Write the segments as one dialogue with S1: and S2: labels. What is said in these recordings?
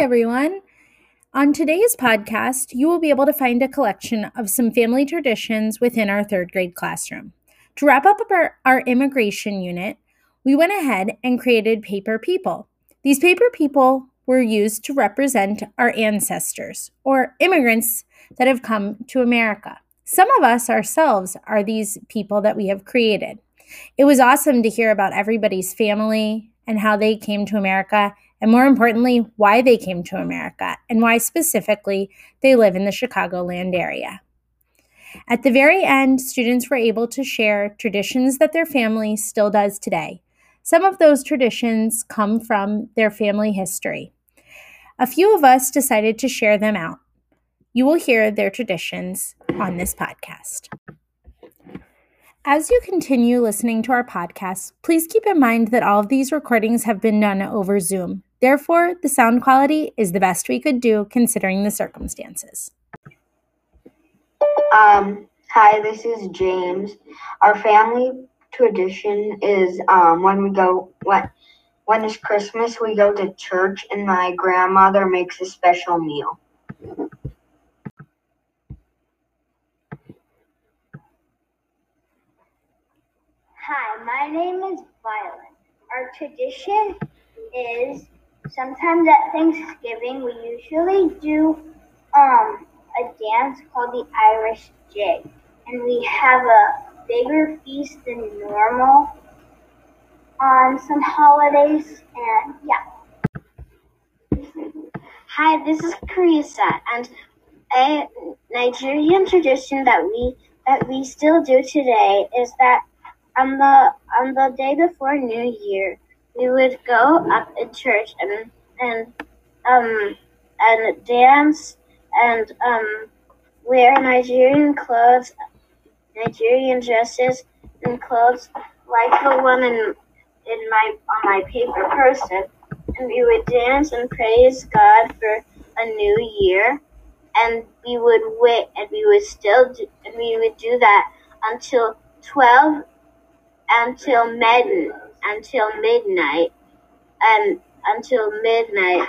S1: everyone. On today's podcast, you will be able to find a collection of some family traditions within our third grade classroom. To wrap up our, our immigration unit, we went ahead and created paper people. These paper people were used to represent our ancestors or immigrants that have come to America. Some of us ourselves are these people that we have created. It was awesome to hear about everybody's family and how they came to America and more importantly, why they came to America and why specifically they live in the Chicagoland area. At the very end, students were able to share traditions that their family still does today. Some of those traditions come from their family history. A few of us decided to share them out. You will hear their traditions on this podcast. As you continue listening to our podcast, please keep in mind that all of these recordings have been done over Zoom. Therefore, the sound quality is the best we could do considering the circumstances.
S2: Um, hi, this is James. Our family tradition is um, when we go when when it's Christmas, we go to church, and my grandmother makes a special meal.
S3: Hi, my name is Violet. Our tradition is sometimes at Thanksgiving we usually do um, a dance called the Irish Jig, and we have a bigger feast than normal on some holidays, and yeah.
S4: Hi, this is Carissa, and a Nigerian tradition that we that we still do today is that on the on the day before New Year, we would go up in church and and um and dance and um wear Nigerian clothes, Nigerian dresses and clothes like the one in in my on my paper person, and we would dance and praise God for a new year, and we would wait and we would still do, and we would do that until twelve until mid until midnight and until midnight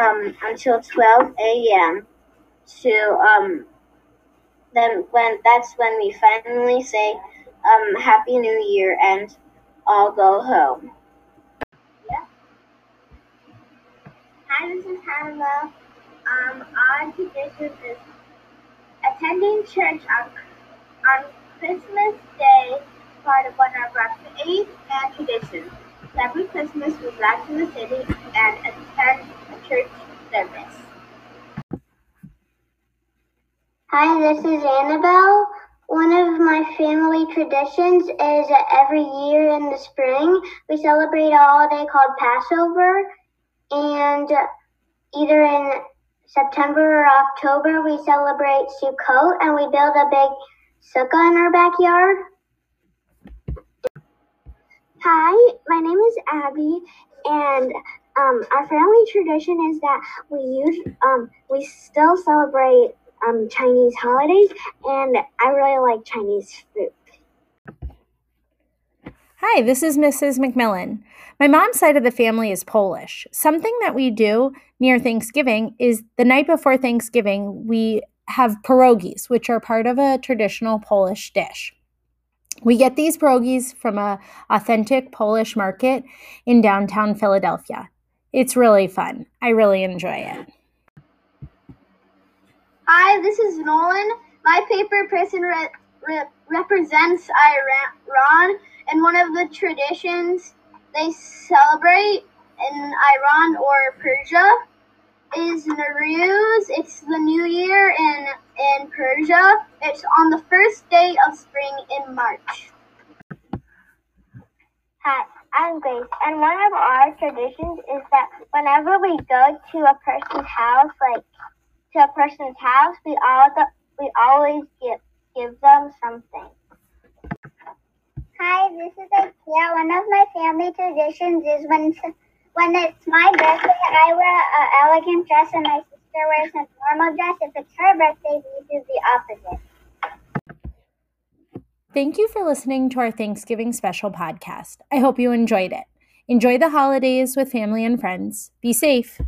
S4: um until 12 a.m. to um then when that's when we finally say um happy new year and all go home.
S3: Yeah. Hi, this is Hannah. Um, our tradition is attending church on on Christmas Day part of one of our faith and traditions. Every Christmas, we back to the city and attend a church service.
S5: Hi, this is Annabelle. One of my family traditions is that every year in the spring we celebrate a holiday called Passover, and either in September or October we celebrate Sukkot and we build a big sukkah in our backyard. My name is Abby, and um, our family tradition is that we use um, we still celebrate um, Chinese holidays, and I really like Chinese food.
S1: Hi, this is Mrs. McMillan. My mom's side of the family is Polish. Something that we do near Thanksgiving is the night before Thanksgiving, we have pierogies, which are part of a traditional Polish dish. We get these pierogies from a authentic Polish market in downtown Philadelphia. It's really fun. I really enjoy it.
S3: Hi, this is Nolan. My paper person re- re- represents Iran, and one of the traditions they celebrate in Iran or Persia is Nowruz. It's the new year in in Persia. It's on the first day of spring in March.
S5: Hi, I'm Grace, and one of our traditions is that whenever we go to a person's house, like to a person's house, we all the, we always give give them something.
S3: Hi, this is Ikea. One of my family traditions is when when it's my birthday, I wear an elegant dress and my sister wears a normal dress. If it's her birthday, we do the opposite.
S1: Thank you for listening to our Thanksgiving special podcast. I hope you enjoyed it. Enjoy the holidays with family and friends. Be safe.